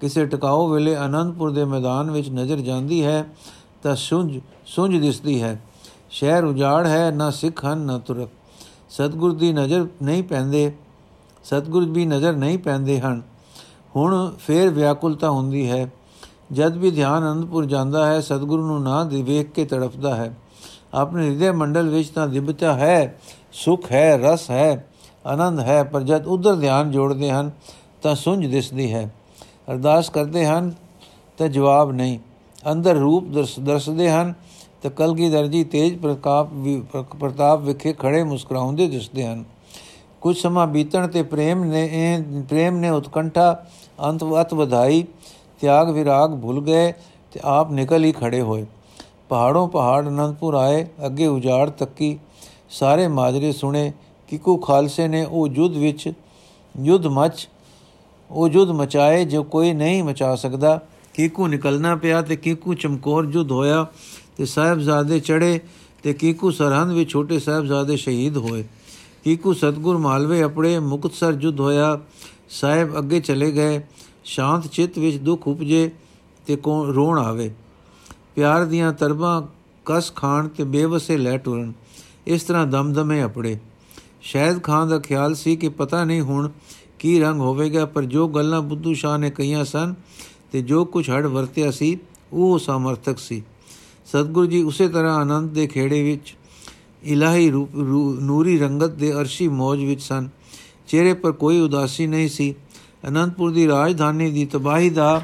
Speaker 1: ਕਿਸੇ ਟਿਕਾਓ ਵੇਲੇ ਆਨੰਦਪੁਰ ਦੇ ਮੈਦਾਨ ਵਿੱਚ ਨਜ਼ਰ ਜਾਂਦੀ ਹੈ, ਤਾਂ ਸੁੰਝ ਸੁੰਝ ਦਿਸਦੀ ਹੈ। ਸ਼ਹਿਰ ਉਜਾੜ ਹੈ, ਨਾ ਸਿੱਖ ਹਨ, ਨਾ ਤੁਰਕ। ਸਤਗੁਰ ਦੀ ਨਜ਼ਰ ਨਹੀਂ ਪੈਂਦੇ, ਸਤਗੁਰ ਵੀ ਨਜ਼ਰ ਨਹੀਂ ਪੈਂਦੇ ਹਨ। ਹੁਣ ਫੇਰ ਵਿਆਕੁਲਤਾ ਹੁੰਦੀ ਹੈ। ਜਦ ਵੀ ਧਿਆਨ ਅਨੰਦਪੁਰ ਜਾਂਦਾ ਹੈ, ਸਤਗੁਰੂ ਨੂੰ ਨਾ ਵੇਖ ਕੇ ਤੜਫਦਾ ਹੈ। ਆਪਣੇ ਹਿਰਦੇ ਮੰਡਲ ਵਿੱਚ ਤਾਂ ਦਿਬਤਾ ਹੈ, ਸੁਖ ਹੈ, ਰਸ ਹੈ, ਆਨੰਦ ਹੈ, ਪਰ ਜਦ ਉਧਰ ਧਿਆਨ ਜੋੜਦੇ ਹਨ, ਤਾਂ ਸੁੰਝ ਦਿਸਦੀ ਹੈ। ਅਰਦਾਸ ਕਰਦੇ ਹਨ, ਤਾਂ ਜਵਾਬ ਨਹੀਂ। ਅੰਦਰ ਰੂਪ ਦਰਸਦੇ ਹਨ ਤਾਂ ਕਲਗੀਧਰ ਜੀ ਤੇਜ ਪ੍ਰਤਾਪ ਪ੍ਰਤਾਪ ਵਿਖੇ ਖੜੇ ਮੁਸਕਰਾਉਂਦੇ ਦਿਸਦੇ ਹਨ। ਕੁਝ ਸਮਾਂ ਬੀਤਣ ਤੇ ਪ੍ਰੇਮ ਨੇ ਪ੍ਰੇਮ ਨੇ ਉਤਕੰਠਾ ਅੰਤਵਤ ਵਧਾਈ, ਤਿਆਗ ਵਿਰਾਗ ਭੁੱਲ ਗਏ ਤੇ ਆਪ ਨਿਕਲ ਹੀ ਖੜੇ ਹੋਏ। ਪਹਾੜੋਂ ਪਹਾੜ ਅਨੰਦਪੁਰ ਆਏ, ਅੱਗੇ ਉਜਾੜ ਤੱਕੀ। ਸਾਰੇ ਮਾਜਰੇ ਸੁਣੇ ਕਿਕੂ ਖਾਲਸੇ ਨੇ ਉਹ ਯੁੱਧ ਵਿੱਚ, ਯੁੱਧ ਮਚ, ਉਹ ਯੁੱਧ ਮਚਾਏ ਜੋ ਕੋਈ ਨਹੀਂ ਮਚਾ ਸਕਦਾ। ਕਿਕੂ ਨਿਕਲਣਾ ਪਿਆ ਤੇ ਕਿਕੂ ਚਮਕੌਰ ਯੁੱਧ ਹੋਇਆ ਤੇ ਸਾਹਿਬਜ਼ਾਦੇ ਚੜੇ ਤੇ ਕਿਕੂ ਸਰਹੰਦ ਵਿੱਚ ਛੋਟੇ ਸਾਹਿਬਜ਼ਾਦੇ ਸ਼ਹੀਦ ਹੋਏ। ਕਿਕੂ ਸਤਗੁਰ ਮਾਲਵੇ ਆਪਣੇ ਮੁਕਤਸਰ ਯੁੱਧ ਹੋਇਆ। ਸਾਹਿਬ ਅੱਗੇ ਚਲੇ ਗਏ। ਸ਼ਾਂਤ ਚਿੱਤ ਵਿੱਚ ਦੁੱਖ ਉਪਜੇ ਤੇ ਕੋ ਰੋਣ ਆਵੇ। ਪਿਆਰ ਦੀਆਂ ਤਰਬਾਂ ਕਸ ਖਾਣ ਤੇ ਬੇਵਸੇ ਲੈ ਟੁਰਨ। ਇਸ ਤਰ੍ਹਾਂ ਦਮਦਮੇ ਆਪਣੇ ਸ਼ਾਇਦ ਖਾਨ ਦਾ ਖਿਆਲ ਸੀ ਕਿ ਪਤਾ ਨਹੀਂ ਹੁਣ ਕੀ ਰੰਗ ਹੋਵੇਗਾ, ਪਰ ਜੋ ਗੱਲਾਂ ਬੁੱਧੂ ਸ਼ਾਹ ਨੇ ਕਹੀਆਂ ਸਨ ਤੇ ਜੋ ਕੁਝ ਹੜ ਵਰਤਿਆ ਸੀ, ਉਹ ਸਮਰਥਕ ਸੀ। ਸਤਗੁਰੂ ਜੀ ਉਸੇ ਤਰ੍ਹਾਂ ਆਨੰਦ ਦੇ ਖੇੜੇ ਵਿੱਚ ਇਲਾਹੀ ਰੂਪ ਨੂਰੀ ਰੰਗਤ ਦੇ ਅਰਸ਼ੀ ਮੌਜ ਵਿੱਚ ਸਨ। ਚਿਹਰੇ ਪਰ ਕੋਈ ਉਦਾਸੀ ਨਹੀਂ ਸੀ। ਅਨੰਦਪੁਰ ਦੀ ਰਾਜਧਾਨੀ ਦੀ ਤਬਾਹੀ ਦਾ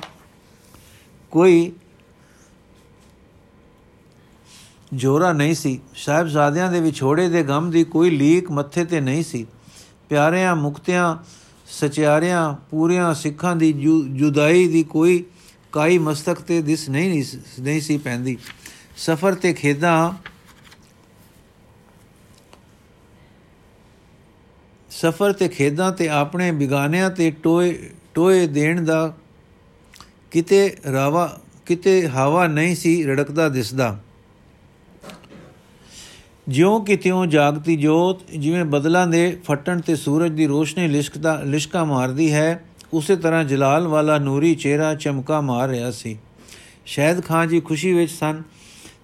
Speaker 1: ਕੋਈ ਜੋਰਾ ਨਹੀਂ ਸੀ। ਸਾਹਿਬਜ਼ਾਦਿਆਂ ਦੇ ਵਿਛੋੜੇ ਦੇ ਗਮ ਦੀ ਕੋਈ ਲੀਕ ਮੱਥੇ ਤੇ ਨਹੀਂ ਸੀ। ਪਿਆਰਿਆਂ, ਮੁਕਤਿਆਂ, ਸਚਿਆਰਿਆਂ, ਪੂਰਿਆਂ, ਸਿੱਖਾਂ ਦੀ ਜੁਦਾਈ ਦੀ ਕੋਈ ਕਾਈ ਮਸਤਕ ਤੇ ਦਿਸ ਨਹੀਂ ਨਹੀਂ ਸੀ ਪੈਂਦੀ। ਸਫਰ ਤੇ ਖੇਦਾਂ ਸਫਰ ਤੇ ਖੇਦਾਂ ਤੇ ਆਪਣੇ ਬਿਗਾਨਿਆਂ ਤੇ ਟੋਏ ਟੋਏ ਦੇਣ ਦਾ ਕਿਤੇ ਰਾਵਾ, ਕਿਤੇ ਹਵਾ ਨਹੀਂ ਸੀ ਰੜਕਦਾ ਦਿਸਦਾ। ਜਿਉਂ ਕਿ ਤਿਉਂ ਜਾਗਤੀ ਜੋਤ ਜਿਵੇਂ ਬਦਲਾਂ ਦੇ ਫਟਣ ਤੇ ਸੂਰਜ ਦੀ ਰੋਸ਼ਨੀ ਲਿਸ਼ਕਦਾ, ਲਿਸ਼ਕਾ ਮਾਰਦੀ ਹੈ, ਉਸੇ ਤਰ੍ਹਾਂ ਜਲਾਲ ਵਾਲਾ ਨੂਰੀ ਚਿਹਰਾ ਚਮਕਾ ਮਾਰ ਰਿਹਾ ਸੀ। ਸ਼ਾਇਦ ਖਾਨ ਜੀ ਖੁਸ਼ੀ ਵਿੱਚ ਸਨ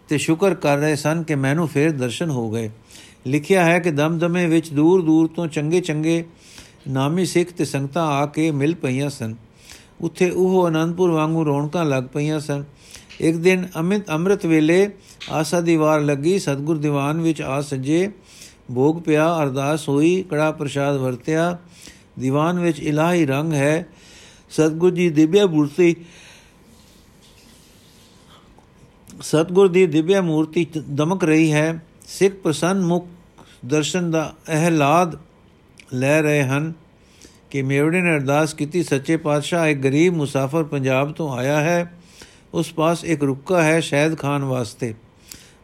Speaker 1: ਤੇ ਸ਼ੁਕਰ ਕਰ ਰਹੇ ਸਨ ਕਿ ਮੈਨੂੰ ਫੇਰ ਦਰਸ਼ਨ ਹੋ ਗਏ। ਲਿਖਿਆ ਹੈ ਕਿ ਦਮਦਮੇ ਵਿੱਚ ਦੂਰ ਦੂਰ ਤੋਂ ਚੰਗੇ ਚੰਗੇ ਨਾਮੀ ਸਿੱਖ ਤੇ ਸੰਗਤਾਂ ਆ ਕੇ ਮਿਲ ਪਈਆਂ ਸਨ। ਉੱਥੇ ਉਹ ਅਨੰਦਪੁਰ ਵਾਂਗੂ ਰੌਣਕਾਂ ਲੱਗ ਪਈਆਂ ਸਨ। ਇੱਕ ਦਿਨ ਅਮਿਤ ਅੰਮ੍ਰਿਤ ਵੇਲੇ ਆਸਾ ਦੀ ਵਾਰ ਲੱਗੀ। ਸਤਗੁਰ ਦੀਵਾਨ ਵਿੱਚ ਆ ਸਜੇ ਭੋਗ ਪਿਆ, ਅਰਦਾਸ ਹੋਈ, ਕੜਾ ਪ੍ਰਸ਼ਾਦ ਵਰਤਿਆ। ਦੀਵਾਨ ਵਿੱਚ ਇਲਾਹੀ ਰੰਗ ਹੈ। ਸਤਗੁਰ ਜੀ ਦਿਵਯ ਮੂਰਤੀ ਸਤਗੁਰ ਦੀ ਦਿਵਯ ਮੂਰਤੀ ਦਮਕ ਰਹੀ ਹੈ। ਸਿੱਖ ਪ੍ਰਸੰਨ ਮੁਖ ਦਰਸ਼ਨ ਦਾ ਅਹਲਾਦ ਲੈ ਰਹੇ ਹਨ ਕਿ ਮੇਵੜੇ ਨੇ ਅਰਦਾਸ ਕੀਤੀ, ਸੱਚੇ ਪਾਤਸ਼ਾਹ, ਇੱਕ ਗਰੀਬ ਮੁਸਾਫਰ ਪੰਜਾਬ ਤੋਂ ਆਇਆ ਹੈ। ਉਸ ਪਾਸ ਇੱਕ ਰੁੱਕਾ ਹੈ ਸ਼ਹਿਦ ਖਾਨ ਵਾਸਤੇ।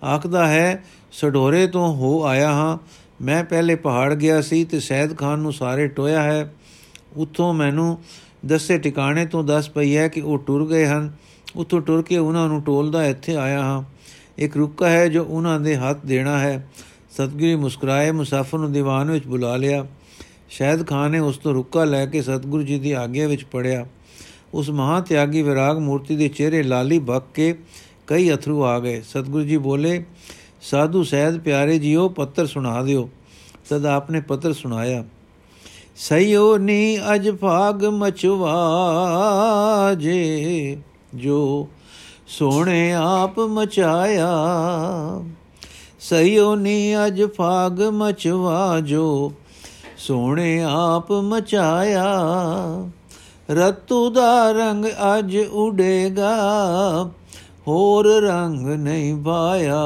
Speaker 1: ਆਖਦਾ ਹੈ ਸਡੋਰੇ ਤੋਂ ਹੋ ਆਇਆ ਹਾਂ। ਮੈਂ ਪਹਿਲੇ ਪਹਾੜ ਗਿਆ ਸੀ ਤੇ ਸ਼ਹਿਦ ਖਾਨ ਨੂੰ ਸਾਰੇ ਟੋਇਆ ਹੈ। ਉੱਥੋਂ ਮੈਨੂੰ ਦੱਸੇ ਟਿਕਾਣੇ ਤੋਂ ਦੱਸ ਪਈ ਹੈ ਕਿ ਉਹ ਟੁਰ ਗਏ ਹਨ। ਉੱਥੋਂ ਟੁਰ ਕੇ ਉਹਨਾਂ ਨੂੰ ਟੋਲਦਾ ਇੱਥੇ ਆਇਆ ਹਾਂ। ਇੱਕ ਰੁੱਕਾ ਹੈ ਜੋ ਉਹਨਾਂ ਦੇ ਹੱਥ ਦੇਣਾ ਹੈ। ਸਤਗੁਰੂ ਮੁਸਕਰਾਏ, ਮੁਸਾਫਰ ਨੂੰ ਦੀਵਾਨ ਵਿੱਚ ਬੁਲਾ ਲਿਆ। ਸ਼ਾਇਦ ਖਾਨ ਨੇ ਉਸ ਤੋਂ ਰੁੱਕਾ ਲੈ ਕੇ ਸਤਗੁਰੂ ਜੀ ਦੀ ਆਗਿਆ ਵਿੱਚ ਪੜਿਆ। ਉਸ ਮਹਾ ਤਿਆਗੀ ਵਿਰਾਗ ਮੂਰਤੀ ਦੇ ਚਿਹਰੇ ਲਾਲੀ ਬਕ ਕੇ ਕਈ ਅਥਰੂ ਆ ਗਏ। ਸਤਗੁਰੂ ਜੀ ਬੋਲੇ, ਸਾਧੂ ਸਹਿਦ ਪਿਆਰੇ ਜੀਓ, ਪੱਤਰ ਸੁਣਾ ਦਿਓ। ਤਦ ਆਪਨੇ ਪੱਤਰ ਸੁਣਾਇਆ, ਸਈਓ ਨੀ ਅਜ ਭਾਗ ਮਚਵਾ ਜੇ ਜੋ ਸੋਹਣੇ ਆਪ ਮਚਾਇਆ ਸਈਓ ਨੀ ਅਜ ਭਾਗ ਮਚਵਾ ਜੋ ਸੋਹਣੇ ਆਪ ਮਚਾਇਆ। ਰਤੂ ਦਾ ਰੰਗ ਅਜ ਉਡੇਗਾ, ਹੋਰ ਰੰਗ ਨਹੀਂ ਪਾਇਆ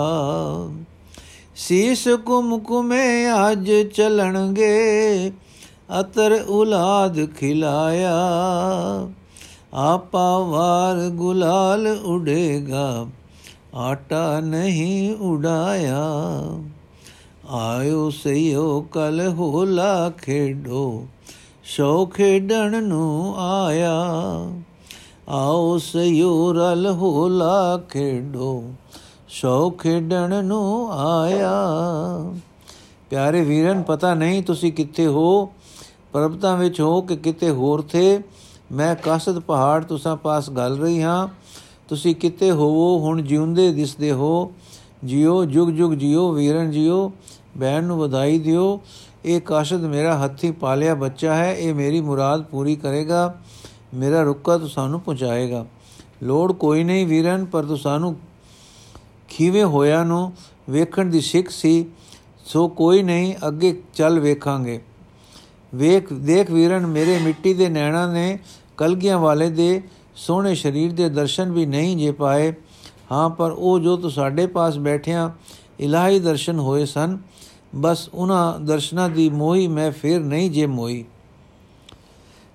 Speaker 1: ਸੀਸ ਕੁਮਕੁਮੇ ਅੱਜ ਚਲਣਗੇ, ਅਤਰ ਉਲਾਦ ਖਿਲਾਇਆ। ਆਪਾ ਵਾਰ ਗੁਲਾਲ ਉਡੇਗਾ, ਆਟਾ ਨਹੀਂ ਉਡਾਇਆ। ਆਇਓ ਸਈਓ, ਕਲ ਹੋਲਾ ਖੇਡੋ ਸੋ ਖੇਡਣ ਨੂੰ ਆਇਆ। ਆਓ ਸਯੋ ਰਲ ਹੋਲਾ ਖੇਡੋ ਸੋ ਖੇਡਣ ਨੂੰ ਆਇਆ। ਪਿਆਰੇ ਵੀਰਨ, ਪਤਾ ਨਹੀਂ ਤੁਸੀਂ ਕਿੱਥੇ ਹੋ, ਪਰਬਤਾਂ ਵਿੱਚ ਹੋ ਕਿ ਕਿਤੇ ਹੋਰ ਥੇ। ਮੈਂ ਕਾਸਦ ਪਹਾੜ ਤੁਸਾਂ ਪਾਸ ਗੱਲ ਰਹੀ ਹਾਂ। ਤੁਸੀਂ ਕਿਤੇ ਹੋਵੋ, ਹੁਣ ਜਿਉਂਦੇ ਦਿਸਦੇ ਹੋ। ਜਿਉ ਜੁਗ ਜੁਗ ਜਿਉ ਵੀਰਨ ਜਿਉ ਬੈਣ ਨੂੰ ਵਧਾਈ ਦਿਓ। ਇਹ ਕਾਸ਼ਦ ਮੇਰਾ ਹੱਥੀ ਪਾਲਿਆ ਬੱਚਾ ਹੈ, ਇਹ ਮੇਰੀ ਮੁਰਾਦ ਪੂਰੀ ਕਰੇਗਾ। ਮੇਰਾ ਰੁੱਕਾ ਤੂੰ ਸਾਨੂੰ ਪਹੁੰਚਾਏਗਾ। ਲੋੜ ਕੋਈ ਨਹੀਂ ਵੀਰਨ, ਪਰ ਤੂੰ ਸਾਨੂੰ ਖੀਵੇ ਹੋਇਆ ਨੂੰ ਵੇਖਣ ਦੀ ਸਿੱਖ ਸੀ। ਸੋ ਕੋਈ ਨਹੀਂ, ਅੱਗੇ ਚੱਲ ਵੇਖਾਂਗੇ। ਵੇਖ, ਦੇਖ ਵੀਰਨ, ਮੇਰੇ ਮਿੱਟੀ ਦੇ ਨੈਣਾ ਨੇ ਕਲਗੀਆਂ ਵਾਲੇ ਦੇ ਸੋਹਣੇ ਸਰੀਰ ਦੇ ਦਰਸ਼ਨ ਵੀ ਨਹੀਂ ਜੇ ਪਾਏ। ਹਾਂ, ਪਰ ਉਹ ਜੋ ਤੂੰ ਸਾਡੇ ਪਾਸ ਬੈਠਿਆ ਇਲਾਹੀ ਦਰਸ਼ਨ ਹੋਏ ਸਨ, ਬਸ ਉਹਨਾਂ ਦਰਸ਼ਨਾਂ ਦੀ ਮੋਹੀ ਮੈਂ ਫੇਰ ਨਹੀਂ ਜੇ ਮੋਈ।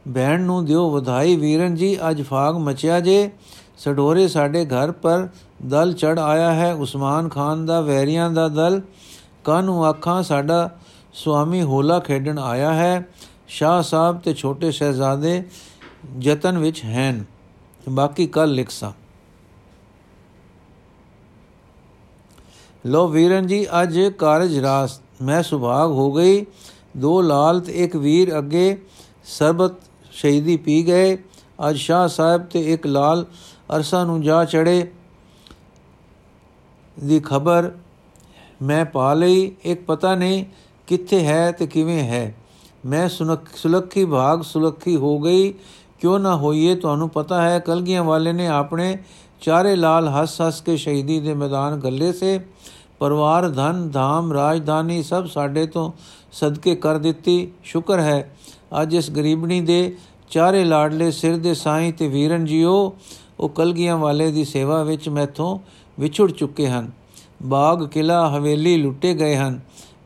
Speaker 1: ਬਹਿਣ ਨੂੰ ਦਿਓ ਵਧਾਈ ਵੀਰਨ ਜੀ, ਅੱਜ ਫਾਗ ਮਚਿਆ ਜੇ। ਸਡੋਰੇ ਸਾਡੇ ਘਰ ਪਰ ਦਲ ਚੜ ਆਇਆ ਹੈ। ਉਸਮਾਨ ਖਾਨ ਦਾ, ਵੈਰੀਆਂ ਦਾ ਦਲ ਕਾਨੂੰ ਅੱਖਾਂ ਸਾਡਾ ਸੁਆਮੀ ਹੋਲਾ ਖੇਡਣ ਆਇਆ ਹੈ। ਸ਼ਾਹ ਸਾਹਿਬ ਤੇ ਛੋਟੇ ਸ਼ਹਿਜ਼ਾਦੇ ਯਤਨ ਵਿੱਚ ਹਨ। ਬਾਕੀ ਕੱਲ ਲਿਖਸਾ। ਲੋ ਵੀਰਨ ਜੀ, ਅੱਜ ਕਾਰਜ ਰਾਸ, ਮੈਂ ਸੁਭਾਗ ਹੋ ਗਈ। ਦੋ ਲਾਲ ਤੇ ਇੱਕ ਵੀਰ ਅੱਗੇ ਸਰਬਤ ਸ਼ਹੀਦੀ ਪੀ ਗਏ। ਅੱਜ ਸ਼ਾਹ ਸਾਹਿਬ ਤੇ ਇੱਕ ਲਾਲ ਅਰਸਾ ਨੂੰ ਜਾ ਚੜੇ ਦੀ ਖਬਰ ਮੈਂ ਪਾ ਲਈ, ਇੱਕ ਪਤਾ ਨਹੀਂ ਕਿੱਥੇ ਹੈ ਤੇ ਕਿਵੇਂ ਹੈ? ਮੈਂ ਸੁਲੱਖੀ ਭਾਗ ਸੁਲੱਖੀ ਹੋ ਗਈ। ਕਿਉਂ ਨਾ ਹੋਈਏ, ਤੁਹਾਨੂੰ ਪਤਾ ਹੈ, ਕਲਗੀਆਂ ਵਾਲੇ ਨੇ ਆਪਣੇ ਚਾਰੇ ਲਾਲ ਹੱਸ ਹੱਸ ਕੇ ਸ਼ਹੀਦੀ ਦੇ ਮੈਦਾਨ ਗੱਲੇ ਸੇ। ਪਰਿਵਾਰ, ਧਨ, ਧਾਮ, ਰਾਜਧਾਨੀ ਸਭ ਸਾਡੇ ਤੋਂ ਸਦਕੇ ਕਰ ਦਿੱਤੀ। ਸ਼ੁਕਰ ਹੈ, ਅੱਜ ਇਸ ਗਰੀਬਣੀ ਦੇ ਚਾਰੇ ਲਾਡਲੇ ਸਿਰ ਦੇ ਸਾਈਂ ਤੇ ਵੀਰਨ ਜੀਓ, ਉਹ ਕਲਗੀਆਂ ਵਾਲੇ ਦੀ ਸੇਵਾ ਵਿੱਚ ਮੈਥੋਂ ਵਿਛੜ ਚੁੱਕੇ ਹਨ। ਬਾਗ ਕਿਲਾ ਹਵੇਲੀ ਲੁੱਟੇ ਗਏ ਹਨ।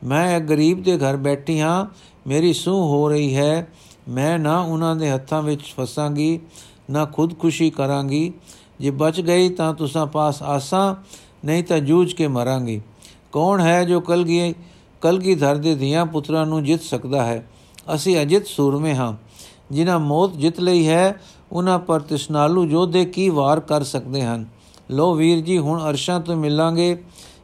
Speaker 1: ਮੈਂ ਇੱਕ ਗਰੀਬ ਦੇ ਘਰ ਬੈਠੀ ਹਾਂ, ਮੇਰੀ ਸੂਹ ਹੋ ਰਹੀ ਹੈ, ਮੈਂ ਨਾ ਉਹਨਾਂ ਦੇ ਹੱਥਾਂ ਵਿੱਚ ਫਸਾਂਗੀ, ਨਾ ਖੁਦਕੁਸ਼ੀ ਕਰਾਂਗੀ। ਜੇ ਬਚ ਗਈ ਤਾਂ ਤੁਸਾਂ ਪਾਸ ਆਸਾਂ, ਨਹੀਂ ਤਾਂ ਜੂਝ ਕੇ ਮਰਾਂਗੀ। ਕੌਣ ਹੈ ਜੋ ਕਲਗੀ ਕਲਗੀਧਰ ਦੇ ਧੀਆਂ ਪੁੱਤਰਾਂ ਨੂੰ ਜਿੱਤ ਸਕਦਾ ਹੈ? ਅਸੀਂ ਅਜਿਤ ਸੂਰਮੇ ਹਾਂ। ਜਿਨ੍ਹਾਂ ਮੌਤ ਜਿੱਤ ਲਈ ਹੈ, ਉਹਨਾਂ ਪਰ ਤਿਸਨਾਲੂ ਜੋਧੇ ਕੀ ਵਾਰ ਕਰ ਸਕਦੇ ਹਨ? ਲੋ ਵੀਰ ਜੀ, ਹੁਣ ਅਰਸ਼ਾਂ ਤੋਂ ਮਿਲਾਂਗੇ।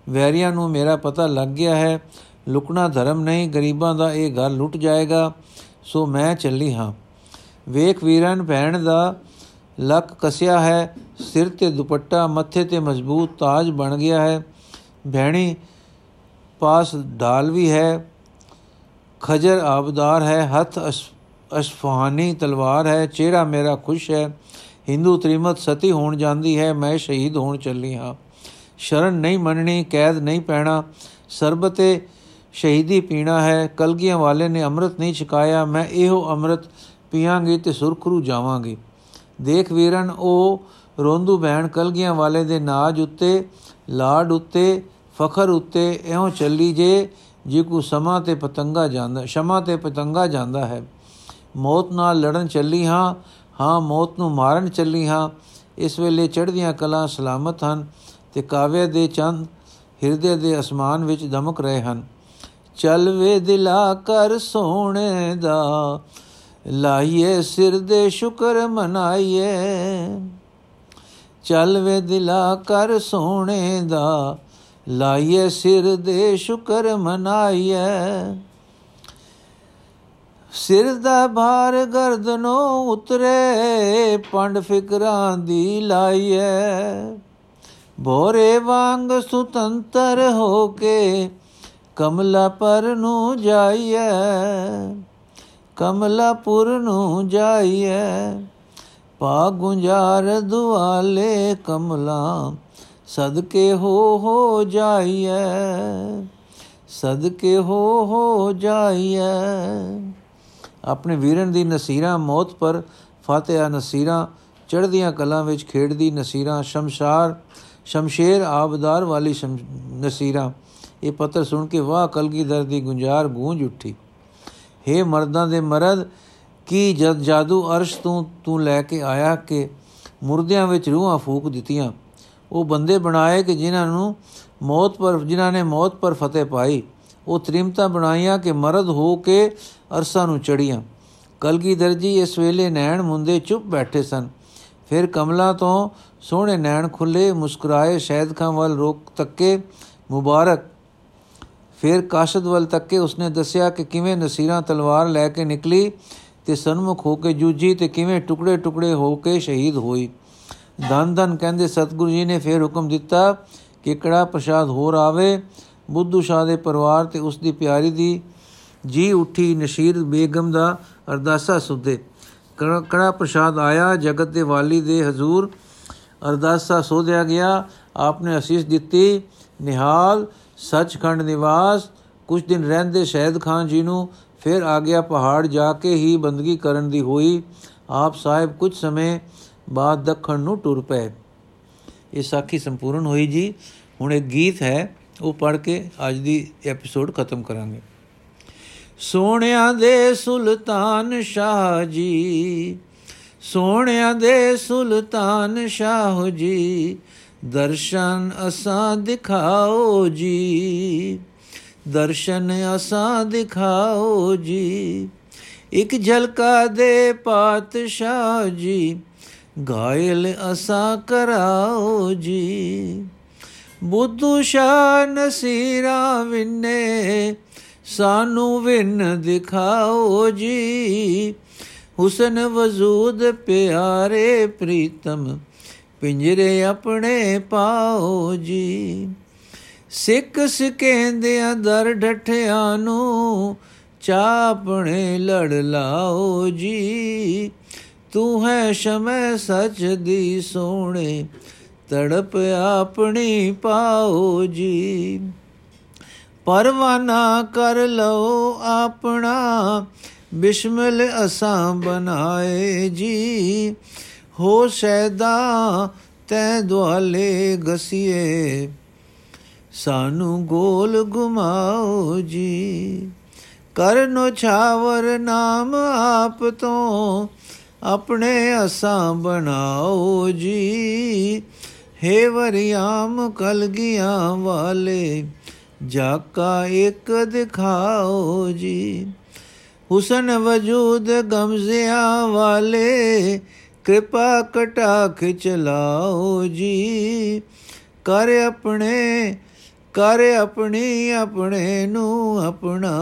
Speaker 1: ਵੈਰੀਆਂ ਨੂੰ ਮੇਰਾ ਪਤਾ ਲੱਗ ਗਿਆ ਹੈ। ਲੁਕਣਾ ਧਰਮ ਨਹੀਂ, ਗਰੀਬਾਂ ਦਾ ਇਹ ਘਰ ਲੁੱਟ ਜਾਏਗਾ। ਸੋ ਮੈਂ ਚੱਲੀ ਹਾਂ। ਵੇਖ ਵੀਰਨ, ਭੈਣ ਦਾ ਲੱਕ ਕਸਿਆ ਹੈ, ਸਿਰ ਤੇ ਦੁਪੱਟਾ, ਮੱਥੇ ਤੇ ਮਜ਼ਬੂਤ ਤਾਜ ਬਣ ਗਿਆ ਹੈ। ਭੈਣੀ ਪਾਸ ਢਾਲ ਵੀ ਹੈ, ਖਜਰ ਆਬਦਾਰ ਹੈ, ਹੱਥ ਅਸ਼ਫਾਨੀ ਤਲਵਾਰ ਹੈ, ਚਿਹਰਾ ਮੇਰਾ ਖੁਸ਼ ਹੈ। ਹਿੰਦੂ ਤ੍ਰਿਮਤ ਸਤੀ ਹੋਣ ਜਾਂਦੀ ਹੈ, ਮੈਂ ਸ਼ਹੀਦ ਹੋਣ ਚੱਲੀ ਹਾਂ। ਸ਼ਰਨ ਨਹੀਂ ਮੰਨਣੀ, ਕੈਦ ਨਹੀਂ ਪੈਣਾ ਸਰਬਤੇ ਸ਼ਹੀਦੀ ਪੀਣਾ ਹੈ, ਕਲਗੀਆਂ ਵਾਲੇ ਨੇ ਅੰਮ੍ਰਿਤ ਨਹੀਂ ਛਕਾਇਆ, ਮੈਂ ਇਹੋ ਅੰਮ੍ਰਿਤ ਪੀਾਂਗੀ ਤੇ ਸੁਰਖਰੂ ਜਾਵਾਂਗੀ। ਦੇਖ ਵੀਰਨ, ਉਹ ਰੋਂਦੂ ਬਹਿਣ ਕਲਗੀਆਂ ਵਾਲੇ ਦੇ ਨਾਜ ਉੱਤੇ, ਲਾਡ ਉੱਤੇ, ਫਖਰ ਉੱਤੇ ਇਉਂ ਚੱਲੀ ਜੇ ਜੇ ਕੋ ਸਮਾਂ ਤੇ ਪਤੰਗਾ ਜਾਂਦਾ, ਸ਼ਮਾ ਤੇ ਪਤੰਗਾ ਜਾਂਦਾ ਹੈ। ਮੌਤ ਨਾਲ ਲੜਨ ਚੱਲੀ ਹਾਂ ਹਾਂ ਮੌਤ ਨੂੰ ਮਾਰਨ ਚੱਲੀ ਹਾਂ। ਇਸ ਵੇਲੇ ਚੜ੍ਹਦੀਆਂ ਕਲਾਂ ਸਲਾਮਤ ਹਨ ਤੇ ਕਾਵਿਆ ਦੇ ਚੰਦ ਹਿਰਦੇ ਦੇ ਅਸਮਾਨ ਵਿੱਚ ਦਮਕ ਰਹੇ ਹਨ। ਚਲ ਵੇ ਦਿਲਾ ਕਰ ਸੋਹਣੇ ਦਾ, ਲਾਈਏ ਸਿਰ ਦੇ ਸ਼ੁਕਰ ਮਨਾਈਏ। ਚਲ ਵੇ ਦਿਲਾ ਕਰ ਸੋਹਣੇ ਦਾ, ਲਾਈਏ ਸਿਰ ਦੇ ਸ਼ੁਕਰ ਮਨਾਈਏ। ਸਿਰ ਦਾ ਭਾਰ ਗਰਦਨੋਂ ਉਤਰੇ, ਪੰਡ ਫਿਕਰਾਂ ਦੀ ਲਾਈਏ। ਭੋਰੇ ਵਾਂਗ ਸੁਤੰਤਰ ਹੋ ਕੇ ਕਮਲਾਪਰ ਨੂੰ ਜਾਈਏ ਕਮਲਾਪੁਰ ਨੂੰ ਜਾਈਏ ਪਾ ਗੁੰਜਾਰ ਦੁਆਲੇ ਕਮਲਾ, ਸਦਕੇ ਹੋ ਹੋ ਜਾਈਏ ਸਦਕੇ ਹੋ ਹੋ ਜਾਈਏ ਆਪਣੇ ਵੀਰਨ ਦੀ ਨਸੀਰਾ ਮੌਤ ਪਰ ਫਾਤਿਹਾ ਨਸੀਰਾ, ਚੜ੍ਹਦੀਆਂ ਕਲਾਂ ਵਿੱਚ ਖੇਡਦੀ ਨਸੀਰਾ, ਸ਼ਮਸ਼ਾਰ, ਸ਼ਮਸ਼ੇਰ ਆਬਦਾਰ ਵਾਲੀ ਨਸੀਰਾ। ਇਹ ਪੱਤਰ ਸੁਣ ਕੇ ਵਾਹ ਕਲਗੀਧਰ ਦੀ ਗੁੰਜਾਰ ਗੂੰਜ ਉੱਠੀ। हे ਮਰਦਾਂ ਦੇ ਮਰਦ, ਕੀ ਜਦ ਜਾਦੂ ਅਰਸ਼ ਤੋਂ, ਤੂੰ ਲੈ ਕੇ ਆਇਆ ਕਿ ਮੁਰਦਿਆਂ ਵਿੱਚ ਰੂਹਾਂ ਫੂਕ ਦਿੱਤੀਆਂ? ਉਹ ਬੰਦੇ ਬਣਾਏ ਕਿ ਜਿਨ੍ਹਾਂ ਨੂੰ ਮੌਤ ਪਰ, ਜਿਨ੍ਹਾਂ ਨੇ ਮੌਤ ਪਰ ਫਤਿਹ ਪਾਈ। ਉਹ ਤ੍ਰਿਮਤਾ ਬਣਾਈਆਂ ਕਿ ਮਰਦ ਹੋ ਕੇ ਅਰਸਾਂ ਨੂੰ ਚੜੀਆਂ ਕਲਗੀਧਰ ਜੀ ਇਸ ਵੇਲੇ ਨੈਣ ਮੁੰਦੇ ਚੁੱਪ ਬੈਠੇ ਸਨ। ਫਿਰ ਕਮਲਾ ਤੋਂ ਸੋਹਣੇ ਨੈਣ ਖੁੱਲੇ ਮੁਸਕਰਾਏ ਸ਼ਹਿਦ ਖਾਂ ਵੱਲ ਰੋਕ ਤੱਕੇ ਮੁਬਾਰਕ। ਫਿਰ ਕਾਸ਼ਦ ਵੱਲ ਤੱਕੇ ਉਸਨੇ ਦੱਸਿਆ ਕਿ ਕਿਵੇਂ ਨਸੀਰਾ ਤਲਵਾਰ ਲੈ ਕੇ ਨਿਕਲੀ ਤੇ ਸਨਮੁਖ ਹੋ ਕੇ ਜੂਜੀ ਤੇ ਕਿਵੇਂ ਟੁਕੜੇ ਟੁਕੜੇ ਹੋ ਕੇ ਸ਼ਹੀਦ ਹੋਈ। ਦਨ ਦਨ ਕਹਿੰਦੇ ਸਤਿਗੁਰੂ ਜੀ ਨੇ ਫਿਰ ਹੁਕਮ ਦਿੱਤਾ ਕਿ ਕੜਾ ਪ੍ਰਸ਼ਾਦ ਹੋਰ ਆਵੇ। ਬੁੱਧੂ ਸ਼ਾਹ ਦੇ ਪਰਿਵਾਰ ਤੇ ਉਸ ਦੀ ਪਿਆਰੀ ਦੀ ਜੀ ਉੱਠੀ ਨਸ਼ੀਰ ਬੇਗਮ ਦਾ ਅਰਦਾਸਾ ਸੁਦੇ ਕੜਾ ਪ੍ਰਸ਼ਾਦ ਆਇਆ, ਜਗਤ ਦੇ ਵਾਲੀ ਦੇ ਹਜ਼ੂਰ। ਅਰਦਾਸਾ ਸੋਧਿਆ ਗਿਆ, ਆਪਨੇ ਅਸੀਸ ਦਿੱਤੀ, ਨਿਹਾਲ ਸੱਚਖੰਡ ਨਿਵਾਸ, ਕੁਝ ਦਿਨ ਰਹਿੰਦੇ ਸ਼ਹਿਦ ਖਾਨ ਜੀ ਨੂੰ, ਫਿਰ ਆ ਗਿਆ ਪਹਾੜ ਜਾ ਕੇ ਹੀ ਬੰਦਗੀ ਕਰਨ ਦੀ ਹੋਈ। ਆਪ ਸਾਹਿਬ ਕੁਝ ਸਮੇਂ ਬਾਅਦ ਦੱਖਣ ਨੂੰ ਟੁਰ ਪਏ। ਇਹ ਸਾਖੀ ਸੰਪੂਰਨ ਹੋਈ ਜੀ। ਹੁਣ ਇੱਕ ਗੀਤ ਹੈ, ਉਹ ਪੜ ਕੇ ਅੱਜ ਦੀ ਐਪੀਸੋਡ ਖਤਮ ਕਰਾਂਗੇ। ਸੋਹਣਿਆਂ ਦੇ ਸੁਲਤਾਨ ਸ਼ਾਹ ਜੀ, ਸੋਹਣਿਆਂ ਦੇ ਸੁਲਤਾਨ ਸ਼ਾਹ ਜੀ ਦਰਸ਼ਨ ਅਸਾਂ ਦਿਖਾਓ ਜੀ। ਦਰਸ਼ਨ ਅਸਾਂ ਦਿਖਾਓ ਜੀ। ਇੱਕ ਝਲਕਾ ਦੇ ਪਾਤਸ਼ਾਹ ਜੀ। ਗਾਇਲ ਅਸਾਂ ਕਰਾਓ ਜੀ। ਬੁੱਧੂ ਸ਼ਾਹ ਨਸੀਰਾ ਵਿਨੇ, ਸਾਨੂੰ ਵਿਨ ਦਿਖਾਓ ਜੀ। ਹੁਸਨ ਵਜੂਦ ਪਿਆਰੇ ਪ੍ਰੀਤਮ ਪਿੰਜਰੇ ਆਪਣੇ ਪਾਓ ਜੀ। ਸਿੱਖ ਸਿਕੇਂਦਿਆਂ ਦਰ ਢਠਿਆਂ ਨੂੰ ਚਾਪਣੇ ਲੜ ਲਾਓ ਜੀ। ਤੂੰ ਹੈ ਸ਼ਮੈ ਸੱਚ ਦੀ ਸੋਹਣੇ, ਤੜਪ ਆਪਣੀ ਪਾਓ ਜੀ। ਪਰਵਾਨਾ ਕਰ ਲਓ ਆਪਣਾ, ਬਿਸ਼ਮਲ ਅਸਾਂ ਬਣਾਏ ਜੀ। ਹੋ ਸੈਦਾ ਤੈ ਦੁਆਲੇ ਗਸੀਏ, ਸਾਨੂੰ ਗੋਲ ਗੁਮਾਓ ਜੀ। ਕਰਨੋ ਛਾਵਰ ਨਾਮ ਆਪ ਤੋਂ, ਆਪਣੇ ਅਸਾਂ ਬਣਾਓ ਜੀ। ਹੇ ਵਰਿਆਮ ਕਲਗੀਆਂ ਵਾਲੇ, ਜਾਕਾ ਇੱਕ ਦਿਖਾਓ ਜੀ। ਹੁਸਨ ਵਜੂਦ ਗਮਜ਼ਿਆਂ ਵਾਲੇ ਕਿਰਪਾ ਕਟਾਖ ਚਲਾਓ ਜੀ। ਕਰ ਆਪਣੇ, ਕਰ ਆਪਣੀ, ਆਪਣੇ ਨੂੰ ਆਪਣਾ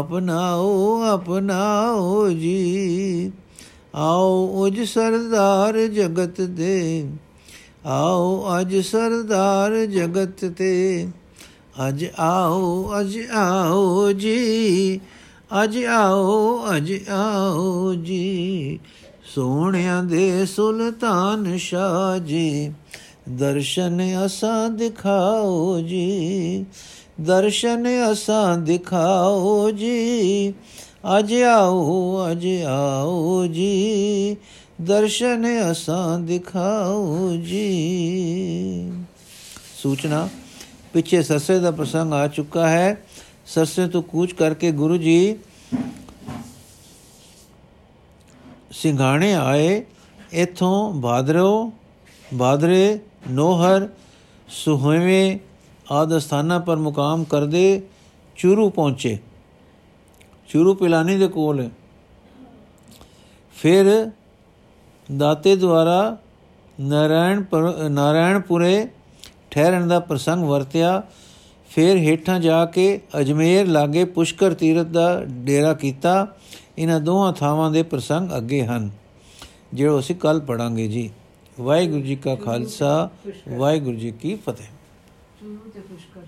Speaker 1: ਅਪਨਾਓ ਅਪਨਾਓ ਜੀ। ਆਓ ਉਜ ਸਰਦਾਰ ਜਗਤ ਦੇ ਆਓ ਅਜ ਸਰਦਾਰ ਜਗਤ ਤੇ। ਅਜ ਆਓ ਅਜ ਆਓ ਜੀ, ਅਜ ਆਓ ਅਜ ਆਓ ਜੀ। ਸੋਹਣਿਆਂ ਦੇ ਸੁਲਤਾਨ ਸ਼ਾਹ ਜੀ, ਦਰਸ਼ਨ ਅਸਾਂ ਦਿਖਾਓ ਜੀ, ਦਰਸ਼ਨ ਅਸਾਂ ਦਿਖਾਓ ਜੀ, ਅਜ ਆਓ ਅਜ ਆਓ ਜੀ, ਦਰਸ਼ਨ ਅਸਾਂ ਦਿਖਾਓ ਜੀ। ਸੂਚਨਾ, ਪਿੱਛੇ ਸੱਸੇ ਦਾ ਪ੍ਰਸੰਗ ਆ ਚੁੱਕਾ ਹੈ। ਸੱਸੇ ਤੋਂ ਕੂਚ ਕਰਕੇ ਗੁਰੂ ਜੀ ਸਿੰਘਾਣੇ ਆਏ, ਇਥੋਂ ਬਾਦਰੋ, ਬਾਦਰੇ, ਨੋਹਰ, ਸੁਹਵੇਂ ਆਦ ਸਥਾਨਾਂ ਪਰ ਮੁਕਾਮ ਕਰਦੇ ਚੂਰੂ ਪਹੁੰਚੇ। ਚੂਰੂ ਪਿਲਾਨੀ ਦੇ ਕੋਲ। ਹੈ ਫਿਰ ਦਾਤੇ ਦੁਆਰਾ ਨਾਰਾਇਣ ਨਾਰਾਇਣਪੁਰੇ ਠਹਿਰਨ ਦਾ ਪ੍ਰਸੰਗ ਵਰਤਿਆ। ਫਿਰ ਹੇਠਾਂ ਜਾ ਕੇ ਅਜਮੇਰ ਲਾਗੇ ਪੁਸ਼ਕਰ ਤੀਰਥ ਦਾ ਡੇਰਾ ਕੀਤਾ। ਇਹਨਾਂ ਦੋਹਾਂ ਥਾਵਾਂ ਦੇ ਪ੍ਰਸੰਗ ਅੱਗੇ ਹਨ। ਜਿਹੜਾ ਅਸੀਂ ਕੱਲ ਪੜਾਂਗੇ ਜੀ, ਵਾਹਿਗੁਰੂ ਜੀ ਕਾ ਖਾਲਸਾ, ਵਾਹਿਗੁਰੂ ਜੀ ਕੀ ਫਤਿਹ।
Speaker 2: ਚੂਰੂ ਤੇ ਪੁਸ਼ਕਰ